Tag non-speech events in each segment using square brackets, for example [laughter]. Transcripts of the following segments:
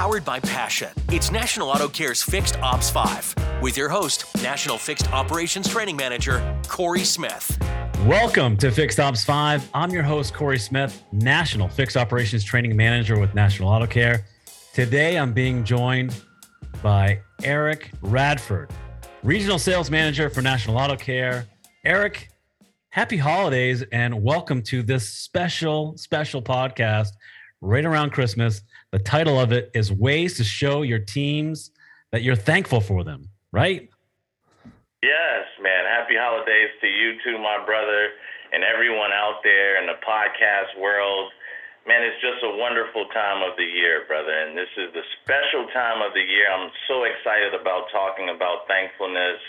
powered by passion. It's National Auto Care's Fixed Ops 5 with your host, National Fixed Operations Training Manager, Corey Smith. Welcome to Fixed Ops 5. I'm your host, Corey Smith, National Fixed Operations Training Manager with National Auto Care. Today, I'm being joined by Eric Radford, Regional Sales Manager for National Auto Care. Eric, happy holidays and welcome to this special, special podcast right around Christmas. The title of it is Ways to Show Your Teams That You're Thankful for Them, right? Yes, man. Happy holidays to you too, my brother, and everyone out there in the podcast world. Man, it's just a wonderful time of the year, brother. And this is the special time of the year. I'm so excited about talking about thankfulness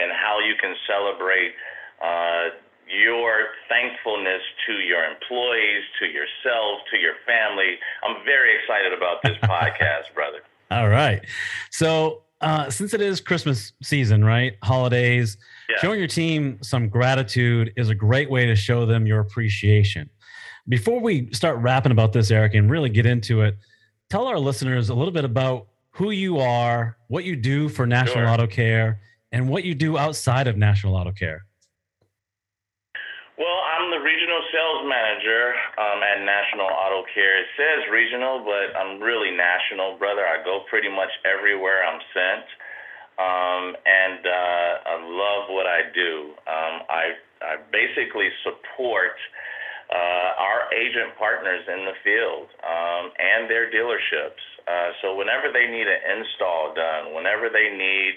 and how you can celebrate uh, your thankfulness to your employees, to yourself, to your family. I'm very excited about this [laughs] podcast, brother. All right. So, uh, since it is Christmas season, right? Holidays, yeah. showing your team some gratitude is a great way to show them your appreciation. Before we start rapping about this, Eric, and really get into it, tell our listeners a little bit about who you are, what you do for National sure. Auto Care, and what you do outside of National Auto Care. Well, I'm the regional sales manager um, at National Auto Care. It says regional, but I'm really national, brother. I go pretty much everywhere I'm sent, um, and uh, I love what I do. Um, I, I basically support uh, our agent partners in the field um, and their dealerships. Uh, so whenever they need an install done, whenever they need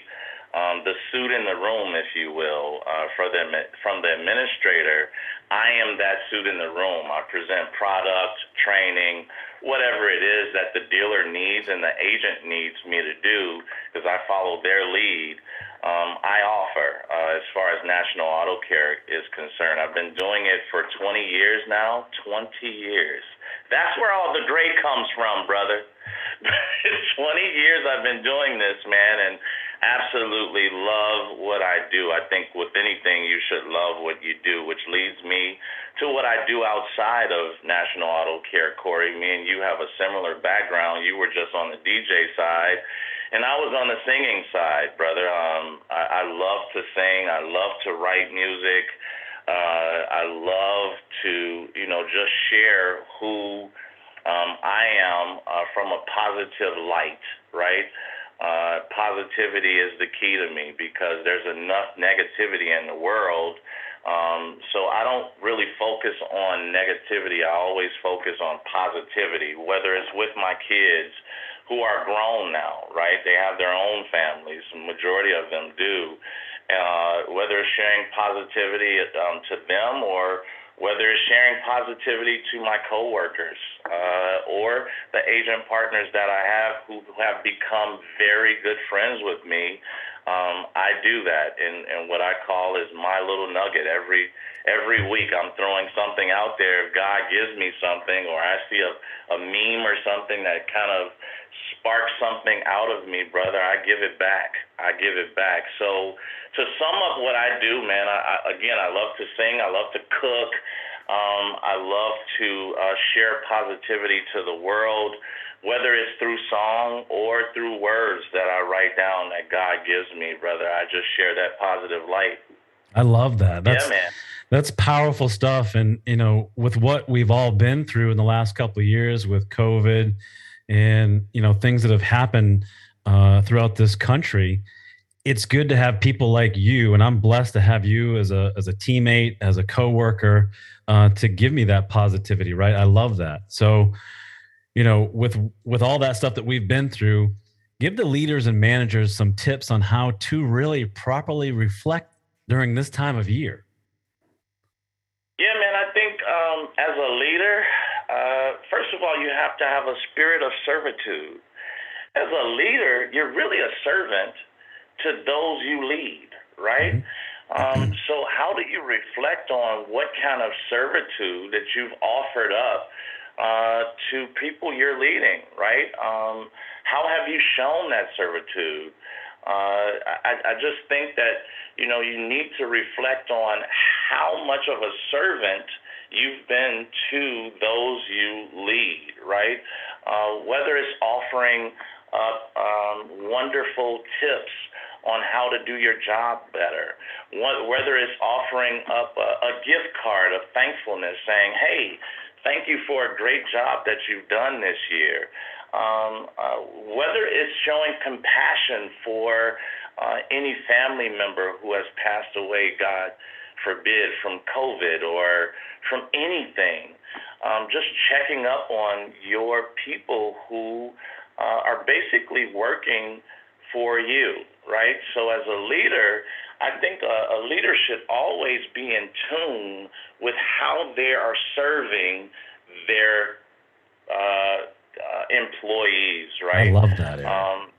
um, the suit in the room, if you will, uh, for the, from the administrator. I am that suit in the room. I present product, training, whatever it is that the dealer needs and the agent needs me to do, because I follow their lead. Um, I offer uh, as far as National Auto Care is concerned. I've been doing it for 20 years now. 20 years. That's where all the great comes from, brother. [laughs] 20 years I've been doing this, man, and absolutely love what I do. I think with anything, you should love what you do, which leads me to what I do outside of National Auto Care. Corey, me and you have a similar background. You were just on the DJ side, and I was on the singing side, brother. Um, I, I love to sing. I love to write music. Uh, I love to, you know, just share who um, I am uh, from a positive light, right? Uh, positivity is the key to me because there's enough negativity in the world. Um, so I don't really focus on negativity. I always focus on positivity, whether it's with my kids who are grown now, right? They have their own families. The majority of them do. Uh, whether it's sharing positivity um, to them or whether it's sharing positivity to my coworkers uh, or the agent partners that I have who have become very good friends with me. Um, I do that, and, and what I call is my little nugget. Every every week, I'm throwing something out there. If God gives me something, or I see a, a meme or something that kind of sparks something out of me, brother, I give it back. I give it back. So to sum up what I do, man, I, I, again, I love to sing. I love to cook. Um, I love to uh, share positivity to the world, whether it's through song or through words that I write down that God gives me, brother. I just share that positive light. I love that. That's, yeah, man. That's powerful stuff. And, you know, with what we've all been through in the last couple of years with COVID and, you know, things that have happened uh, throughout this country, it's good to have people like you, and I'm blessed to have you as a as a teammate, as a coworker, uh, to give me that positivity. Right, I love that. So, you know, with with all that stuff that we've been through, give the leaders and managers some tips on how to really properly reflect during this time of year. Yeah, man. I think um, as a leader, uh, first of all, you have to have a spirit of servitude. As a leader, you're really a servant to those you lead, right? Mm-hmm. Um, so, how do you reflect on what kind of servitude that you've offered up uh, to people you're leading, right? Um, how have you shown that servitude? Uh, I, I just think that you know you need to reflect on how much of a servant you've been to those you lead, right? uh, whether it's offering up um, wonderful tips on how to do your job better, whether it's offering up a, a gift card of thankfulness saying, hey, thank you for a great job that you've done this year. Um, uh, whether it's showing compassion for uh, any family member who has passed away, God forbid, from COVID or from anything. Um, just checking up on your people who uh, are basically working for you, right? So as a leader, I think a, a leader should always be in tune with how they are serving their uh, uh, employees, right? I love that. Um,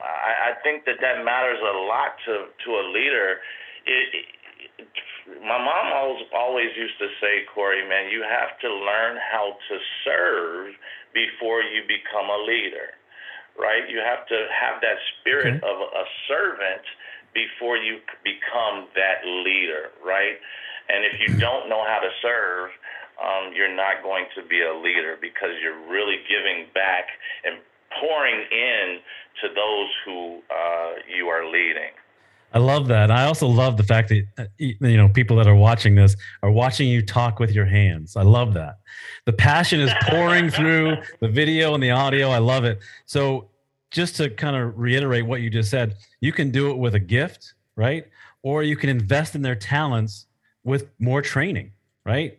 I, I think that that matters a lot to to a leader. It, it, my mom always always used to say, Corey, man, you have to learn how to serve before you become a leader, right? You have to have that spirit okay. of a servant before you become that leader, right? And if you don't know how to serve, um, you're not going to be a leader because you're really giving back and pouring in to those who uh, you are leading. I love that. I also love the fact that uh, you know people that are watching this are watching you talk with your hands. I love that. The passion is pouring [laughs] through the video and the audio. I love it. So, just to kind of reiterate what you just said, you can do it with a gift, right? Or you can invest in their talents with more training, right?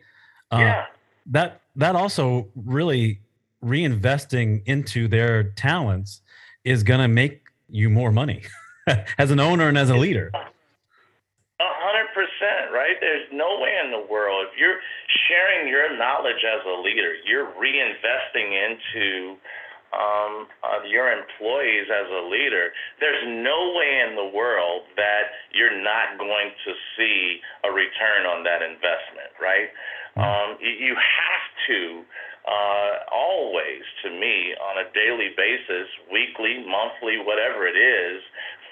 Uh, yeah. Uh, that that also really reinvesting into their talents is going to make you more money [laughs] [laughs] as an owner and as a leader. A hundred percent, right? There's no way in the world if you're sharing your knowledge as a leader, you're reinvesting into um, uh, your employees as a leader. There's no way in the world that you're not going to see a return on that investment, right? Mm-hmm. Um, you have to uh, always, to me, on a daily basis, weekly, monthly, whatever it is,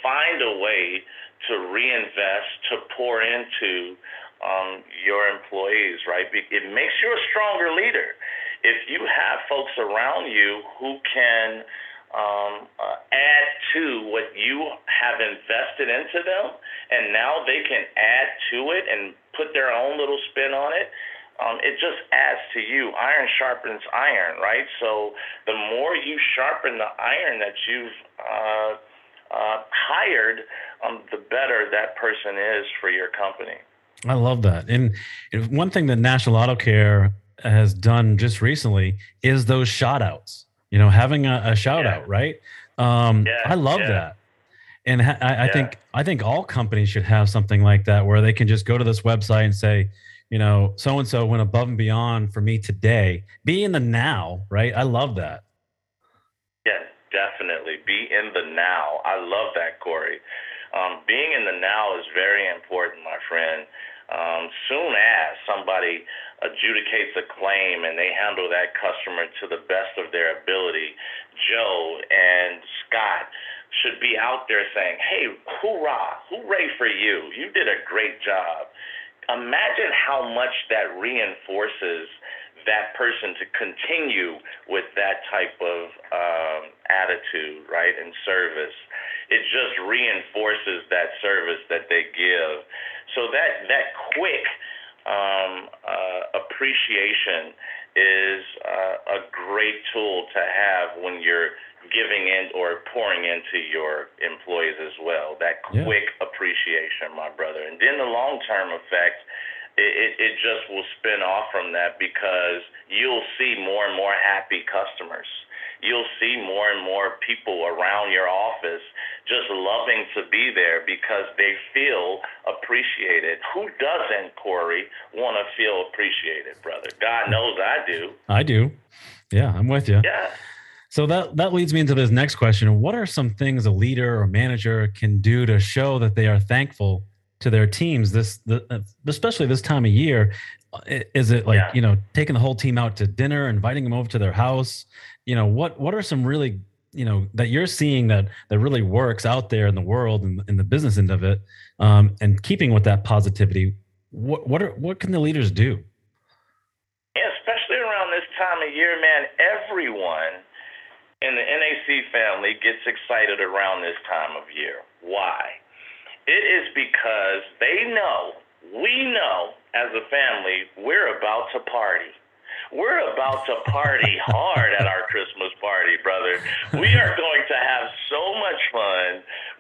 find a way to reinvest, to pour into um, your employees, right? It makes you a stronger leader. If you have folks around you who can um, uh, add to what you have invested into them, and now they can add to it and put their own little spin on it, um, it just adds to you. Iron sharpens iron, right? So the more you sharpen the iron that you've uh, uh, hired, um, the better that person is for your company. I love that. And one thing that National Auto Care has done just recently is those shout outs, you know, having a, a shout yeah. out, right? Um, yeah, I love yeah. that. And I, I think I think all companies should have something like that where they can just go to this website and say, you know, so and so went above and beyond for me today. Be in the now, right? I love that. Yeah, definitely. Be in the now. I love that, Corey. Um, being in the now is very important, my friend. Um, soon as somebody adjudicates a claim and they handle that customer to the best of their ability, Joe and Scott should be out there saying, hey, hoorah, hooray for you. You did a great job imagine how much that reinforces that person to continue with that type of um, attitude, right, and service. It just reinforces that service that they give. So that that quick um, uh, appreciation is uh, a great tool to have when you're giving in or pouring into your employees as well. That quick yeah. appreciation, my brother. And then the long term effect, it, it, it just will spin off from that because you'll see more and more happy customers. You'll see more and more people around your office just loving to be there because they feel appreciated. Who doesn't, Corey, want to feel appreciated, brother? God knows I do. I do. Yeah, I'm with you. Yeah. So that that leads me into this next question. What are some things a leader or manager can do to show that they are thankful to their teams this the, uh, especially this time of year? Is it like, yeah. you know, taking the whole team out to dinner, inviting them over to their house? You know, what what are some really, you know, that you're seeing that that really works out there in the world and in the business end of it? Um, and keeping with that positivity, what what are what can the leaders do? Yeah, especially around this time of year, man, everyone in the NAC family gets excited around this time of year. Why? It is because they know, we know as a family, we're about to party. We're about to party [laughs] hard at our Christmas party, brother. We are going to have so much fun.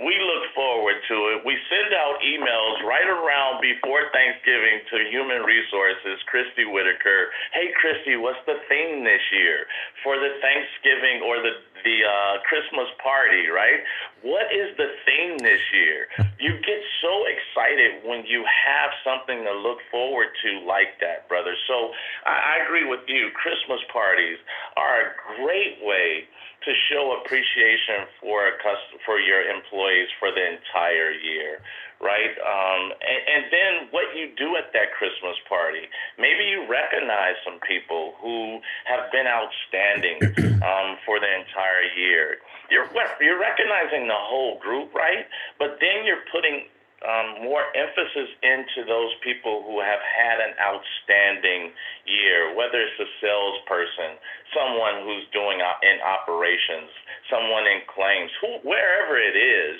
We look forward to it. We send out emails right around before Thanksgiving to Human Resources, Christy Whitaker. Hey, Christy, what's the theme this year for the Thanksgiving or the the uh, Christmas party, right? What is the theme this year? [laughs] You get so excited when you have something to look forward to like that, brother. So I, I agree with you. Christmas parties are a great way to show appreciation for a custom, for your employees for the entire year right? Um, and, and then what you do at that Christmas party. Maybe you recognize some people who have been outstanding [clears throat] um, for the entire year. You're you're recognizing the whole group, right? But then you're putting um, more emphasis into those people who have had an outstanding year, whether it's a salesperson, someone who's doing in operations, someone in claims, who, wherever it is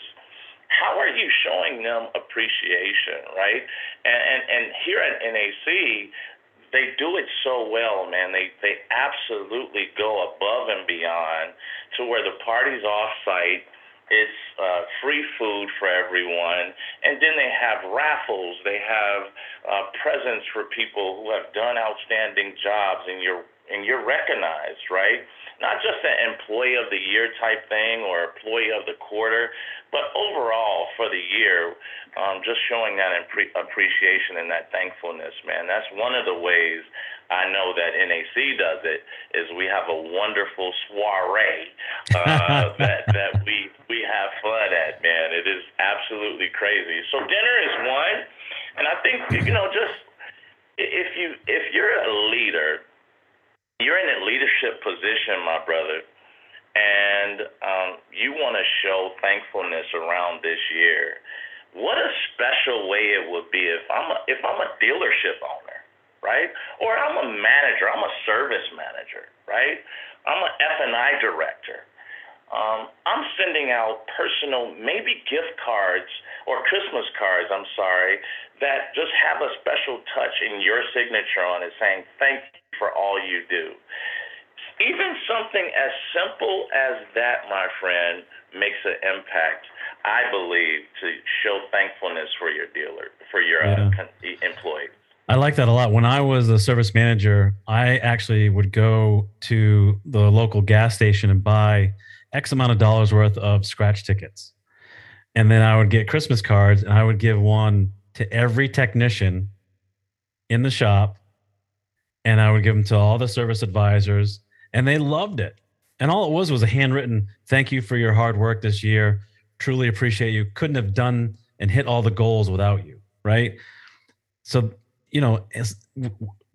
how are you showing them appreciation, right? And, and, and here at NAC, they do it so well, man. They they absolutely go above and beyond to where the party's off site. It's uh, free food for everyone, and then they have raffles. They have uh, presents for people who have done outstanding jobs, and you're and you're recognized, right? Not just an employee of the year type thing or employee of the quarter, but overall, for the year, um, just showing that impre- appreciation and that thankfulness, man. That's one of the ways I know that NAC does it. Is we have a wonderful soiree uh, [laughs] that that we we have fun at, man. It is absolutely crazy. So dinner is one, and I think you know just if you if you're a leader, you're in a leadership position, my brother and um, you want to show thankfulness around this year, what a special way it would be if I'm a, if I'm a dealership owner, right? Or I'm a manager, I'm a service manager, right? I'm an F&I director. Um, I'm sending out personal, maybe gift cards or Christmas cards, I'm sorry, that just have a special touch in your signature on it saying, thank you for all you do even something as simple as that, my friend, makes an impact. I believe to show thankfulness for your dealer, for your uh, yeah. uh, employee. I like that a lot. When I was a service manager, I actually would go to the local gas station and buy X amount of dollars worth of scratch tickets. And then I would get Christmas cards and I would give one to every technician in the shop. And I would give them to all the service advisors and they loved it. And all it was was a handwritten thank you for your hard work this year. Truly appreciate you. Couldn't have done and hit all the goals without you, right? So, you know,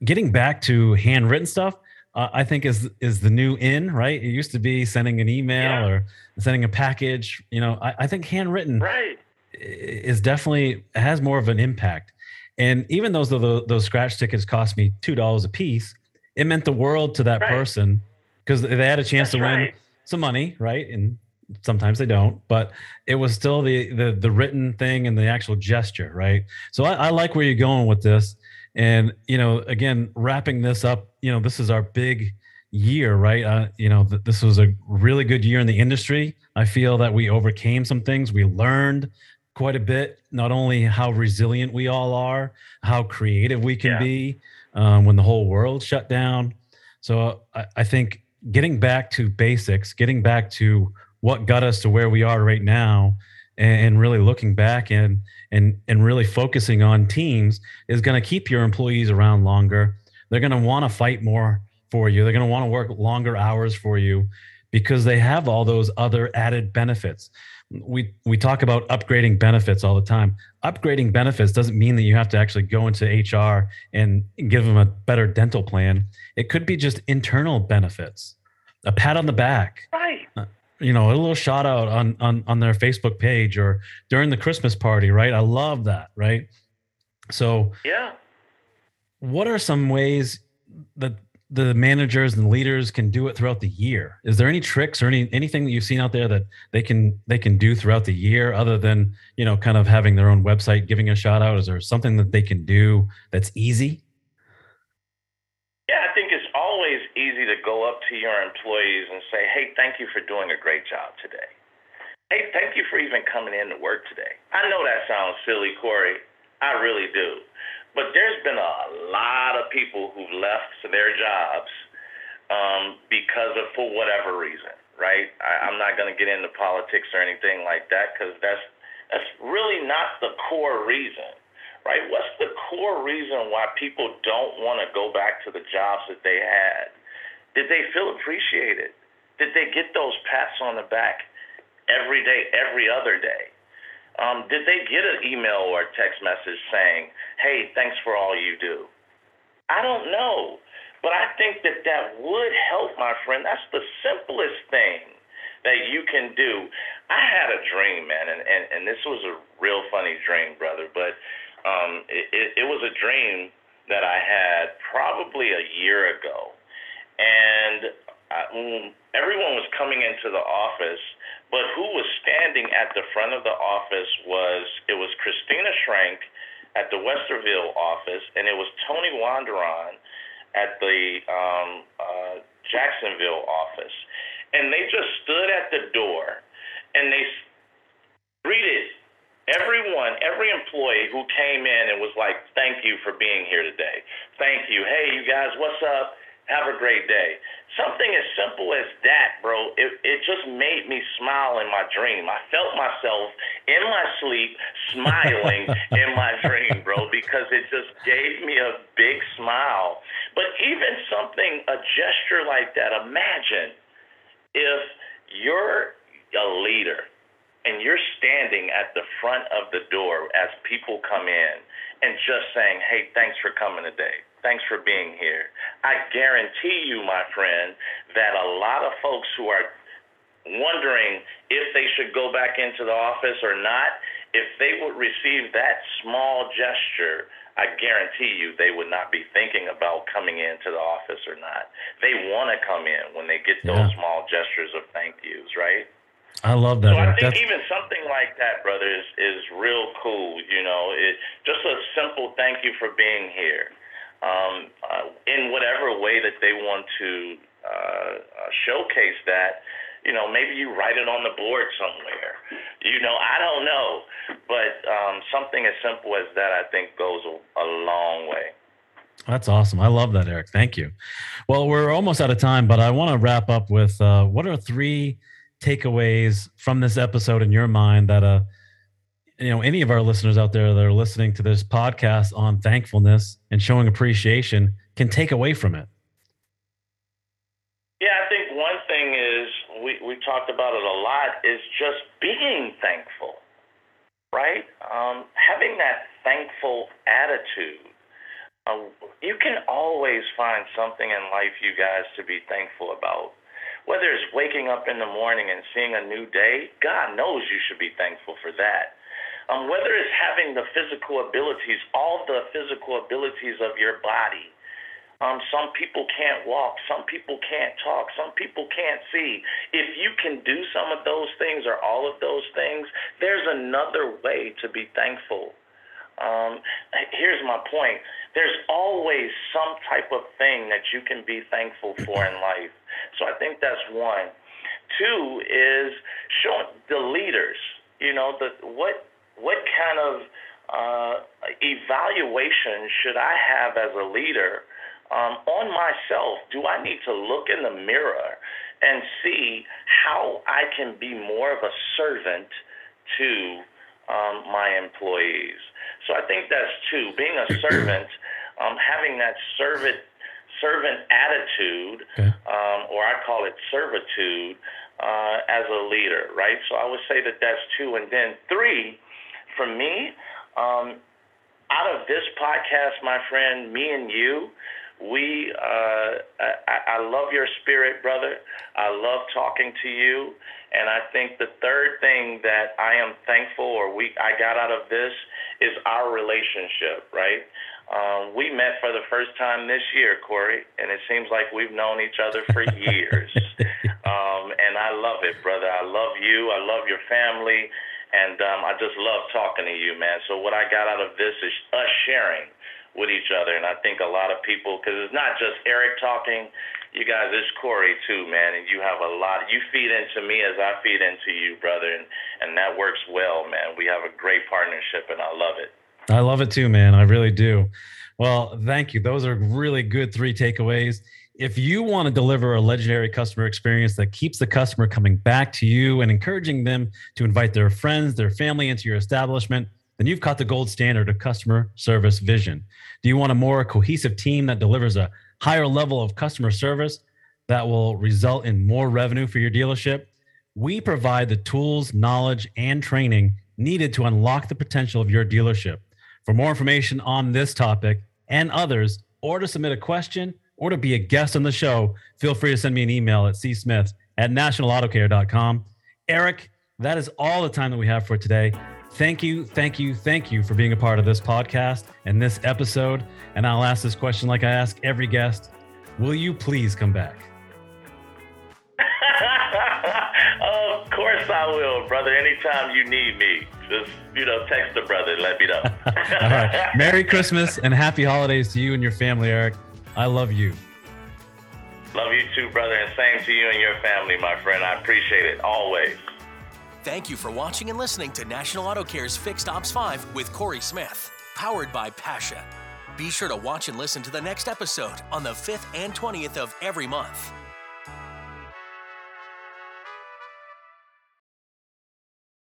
getting back to handwritten stuff, uh, I think is is the new in, right? It used to be sending an email yeah. or sending a package. You know, I, I think handwritten right. is definitely has more of an impact. And even those those, those scratch tickets cost me two dollars a piece, it meant the world to that right. person because they had a chance That's to win right. some money, right? And sometimes they don't, but it was still the the the written thing and the actual gesture, right? So I, I like where you're going with this, and you know, again, wrapping this up, you know, this is our big year, right? Uh, you know, th- this was a really good year in the industry. I feel that we overcame some things. We learned quite a bit, not only how resilient we all are, how creative we can yeah. be um, when the whole world shut down. So I, I think getting back to basics, getting back to what got us to where we are right now, and, really looking back and and and really focusing on teams is going to keep your employees around longer. They're going to want to fight more for you. They're going to want to work longer hours for you because they have all those other added benefits. We we talk about upgrading benefits all the time. Upgrading benefits doesn't mean that you have to actually go into HR and give them a better dental plan. It could be just internal benefits a pat on the back. Right. Uh, You know, a little shout out on, on on their Facebook page or during the Christmas party, right? I love that, right? So Yeah. What are some ways that the managers and leaders can do it throughout the year. Is there any tricks or any anything that you've seen out there that they can they can do throughout the year other than you know kind of having their own website, giving a shout out? Is there something that they can do that's easy? Yeah, I think it's always easy to up to your employees and say, "Hey, thank you for doing a great job today." Hey, thank you for even coming in to work today. I know that sounds silly, Corey. I really do. But there's been a lot of people who've left their jobs um, because of for whatever reason, right? I, I'm not going to get into politics or anything like that because that's that's really not the core reason, right? What's the core reason why people don't want to go back to the jobs that they had? Did they feel appreciated? Did they get those pats on the back every day, every other day? Um, did they get an email or a text message saying, hey, thanks for all you do? I don't know. But I think that that would help, my friend. That's the simplest thing that you can do. I had a dream, man, and, and, and this was a real funny dream, brother, but um, it, it, it was a dream that I had probably a year ago. And I, everyone was coming into the office but who was standing at the front of the office was it was Christina Schrank at the Westerville office, and it was Tony Wanderon at the um, uh, Jacksonville office, and they just stood at the door and they greeted everyone, every employee who came in and was like, "Thank you for being here today. Thank you. Hey, you guys, what's up? Have a great day. Something as simple as that, bro, it, it just made me smile in my dream. I felt myself in my sleep smiling [laughs] in my dream, bro, because it just gave me a big smile. But even something, a gesture like that, imagine if you're a leader and you're standing at the front of the door as people come in and just saying, hey, thanks for coming today Thanks for being here. I guarantee you, my friend, that a lot of folks who are wondering if they should go back into the office or not, if they would receive that small gesture, I guarantee you they would not be thinking about coming into the office or not. They want to come in when they get those yeah. small gestures of thank yous, right? I love that. So I think That's... even something like that, brother, is, is real cool. You know, it just a simple thank you for being here um, uh, in whatever way that they want to uh, uh, showcase that. You know, maybe you write it on the board somewhere. You know, I don't know, but um, something as simple as that, I think, goes a, a long way. That's awesome. I love that, Eric. Thank you. Well, we're almost out of time, but I want to wrap up with uh, what are three takeaways from this episode in your mind that uh, you know any of our listeners out there that are listening to this podcast on thankfulness and showing appreciation can take away from it. Yeah i think one thing is we, we talked about it a lot is just being thankful right? Um, having that thankful attitude. Uh, you can always find something in life you guys to be thankful about. Whether it's waking up in the morning and seeing a new day god knows you should be thankful for that um, whether it's having the physical abilities, all the physical abilities of your body. Um, some people can't walk. Some people can't talk. Some people can't see. If you can do some of those things or all of those things, there's another way to be thankful. Um, here's my point there's always some type of thing that you can be thankful for in life. So I think that's one. Two is showing the leaders, you know, the what what kind of uh, evaluation should I have as a leader um, on myself? Do I need to look in the mirror and see how I can be more of a servant to um, my employees? So I think that's two. Being a servant, um, having that servant servant attitude, okay. um, or I call it servitude, uh, as a leader, right? So I would say that that's two. And then three for me, um, out of this podcast, my friend, me and you, we uh, I, I love your spirit, brother. I love talking to you, and I think the third thing that I am thankful, or we I got out of this, is our relationship, right? Um, we met for the first time this year, Corey, and it seems like we've known each other for years. [laughs] um, and I love it, brother. I love you. I love your family. And um, I just love talking to you, man. So, what I got out of this is us sharing with each other. And I think a lot of people, because it's not just Eric talking, you guys, it's Corey too, man. And you have a lot. You feed into me as I feed into you, brother. And, and that works well, man. We have a great partnership, and I love it. I love it too, man. I really do. Well, thank you. Those are really good three takeaways. If you want to deliver a legendary customer experience that keeps the customer coming back to you and encouraging them to invite their friends, their family into your establishment, then you've caught the gold standard of customer service vision. Do you want a more cohesive team that delivers a higher level of customer service that will result in more revenue for your dealership? We provide the tools, knowledge, and training needed to unlock the potential of your dealership. For more information on this topic and others, or to submit a question or to be a guest on the show, feel free to send me an email at csmith at nationalautocare.com. Eric, that is all the time that we have for today. Thank you, thank you, thank you for being a part of this podcast and this episode. And I'll ask this question like I ask every guest Will you please come back? [laughs] of course I will, brother. Anytime you need me just you know text the brother and let me know. [laughs] All right. Merry Christmas and happy holidays to you and your family, Eric. I love you. Love you too, brother, and same to you and your family, my friend. I appreciate it always. Thank you for watching and listening to National Auto Care's Fixed Ops 5 with Corey Smith, powered by Pasha. Be sure to watch and listen to the next episode on the 5th and 20th of every month.